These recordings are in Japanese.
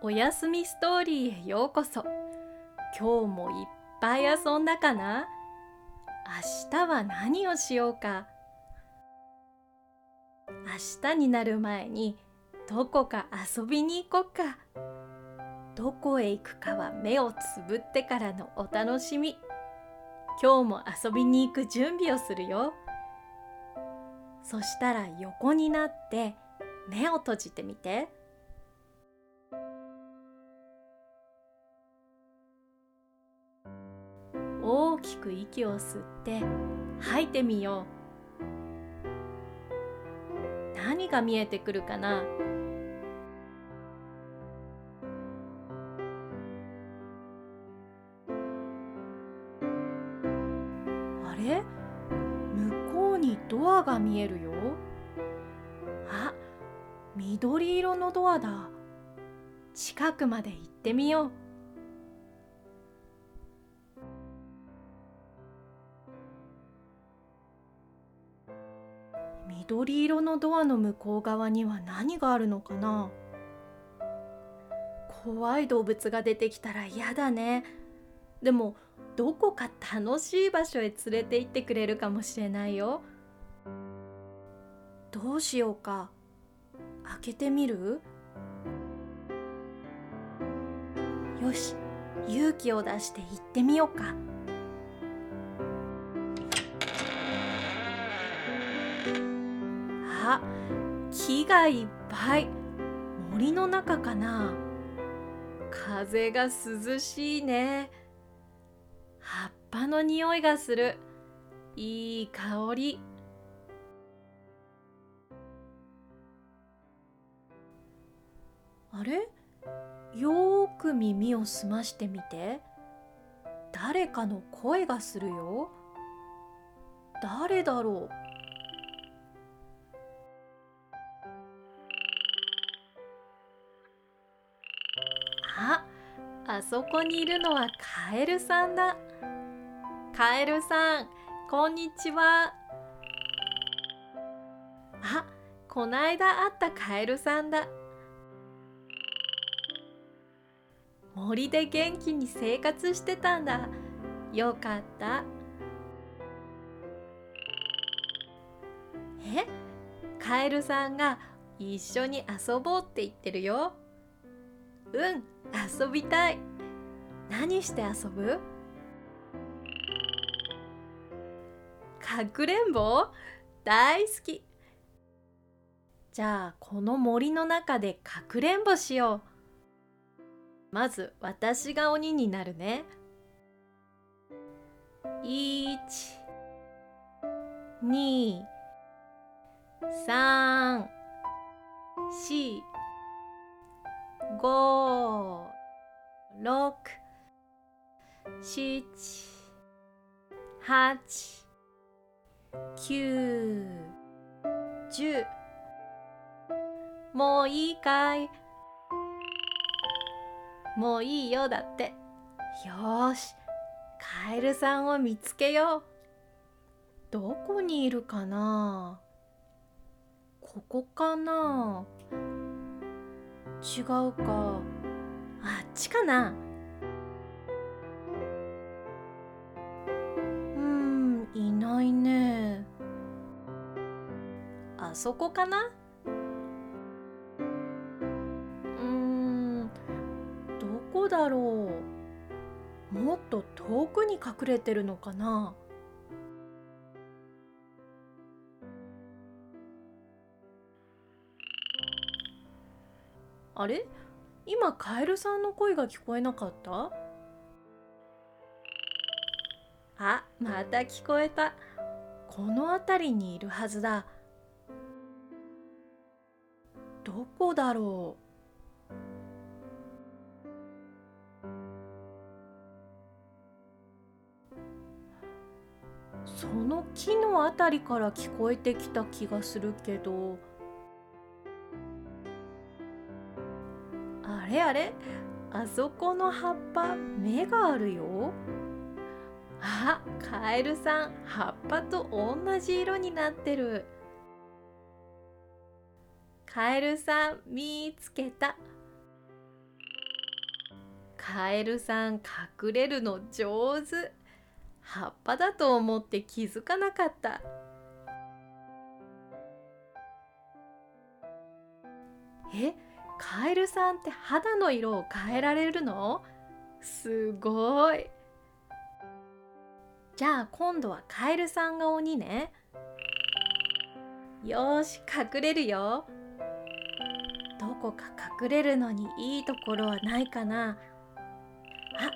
おやすみストーリーへようこそ。今日もいっぱい遊んだかな？明日は何をしようか？明日になる前にどこか遊びに行こうか？どこへ行くかは目をつぶってからのお楽しみ。今日も遊びに行く準備をするよ。そしたら横になって目を閉じてみて。大きく息を吸って吐いてみよう。何が見えてくるかな？あれ？向こうにドアが見えるよ。あ緑色のドアだ。近くまで行ってみよう。緑色のドアの向こう側には何があるのかな？怖い動物が出てきたら嫌だね。でもどこか楽しい場所へ連れて行ってくれるかもしれないよ。どうしようか。開けてみる？よし勇気を出して行ってみようか。あ木がいっぱい森の中かな。風が涼しいね。葉っぱの匂いがする。いい香り。あれ？よーく耳を澄ましてみて。誰かの声がするよ。誰だろう？あそこにいるのはカエルさんだ。カエルさんこんにちは。あこないだ会ったカエルさんだ。森で元気に生活してたんだ。よかった。え？カエルさんが一緒に遊ぼうって言ってるよ。うん遊びたい。何して遊ぶ？かくれんぼ？大好き。じゃあこの森の中でかくれんぼしよう。まず私が鬼になるね。1 2 3 4 5 6 7 8 9 10もういいかい。もういいよ。だって。よし。カエルさんを見つけよう。どこにいるかな？ここかな？違うか。あっちかな。あそこかな。うんどこだろう。もっと遠くに隠れてるのかな。あれ？今カエルさんの声が聞こえなかった？あまた聞こえた。この辺りにいるはずだ。どこだろう？その木の辺りから聞こえてきた気がするけど。あれあれ？あそこの葉っぱ目があるよ。あカエルさん葉っぱと同じ色になってる。カエルさん見つけた。カエルさん隠れるの上手。葉っぱだと思って気づかなかった。えカエルさんって肌の色を変えられるの？すごい。じゃあ今度はカエルさんが鬼ね。よし隠れるよ。こか隠れるのにいいところはないかな。あ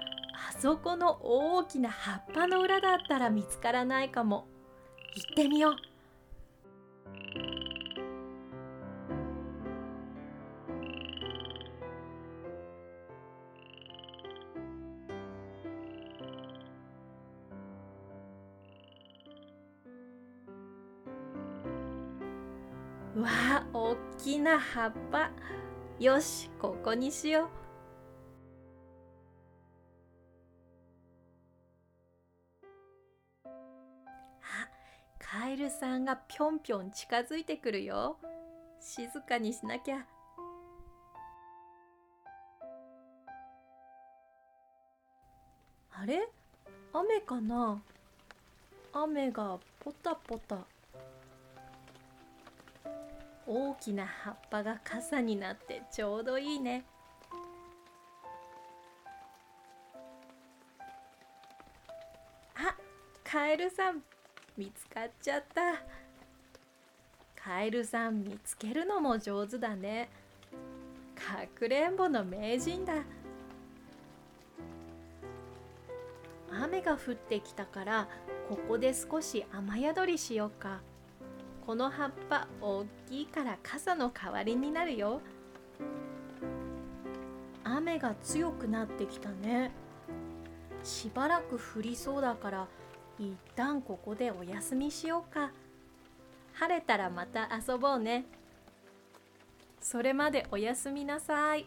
あそこの大きな葉っぱの裏だったら見つからないかも。行ってみよう。わあ大きな葉っぱ。よしここにしよう。あカエルさんがぴょんぴょん近づいてくるよ。静かにしなきゃ。あれ？雨かな？雨がポタポタ。大きな葉っぱが傘になってちょうどいいね。あカエルさん見つかっちゃった。カエルさん見つけるのも上手だね。かくれんぼの名人だ。雨が降ってきたからここで少し雨宿りしようか。この葉っぱ大きいから傘の代わりになるよ。雨が強くなってきたね。しばらく降りそうだから一旦ここでお休みしようか。晴れたらまた遊ぼうね。それまでおやすみなさい。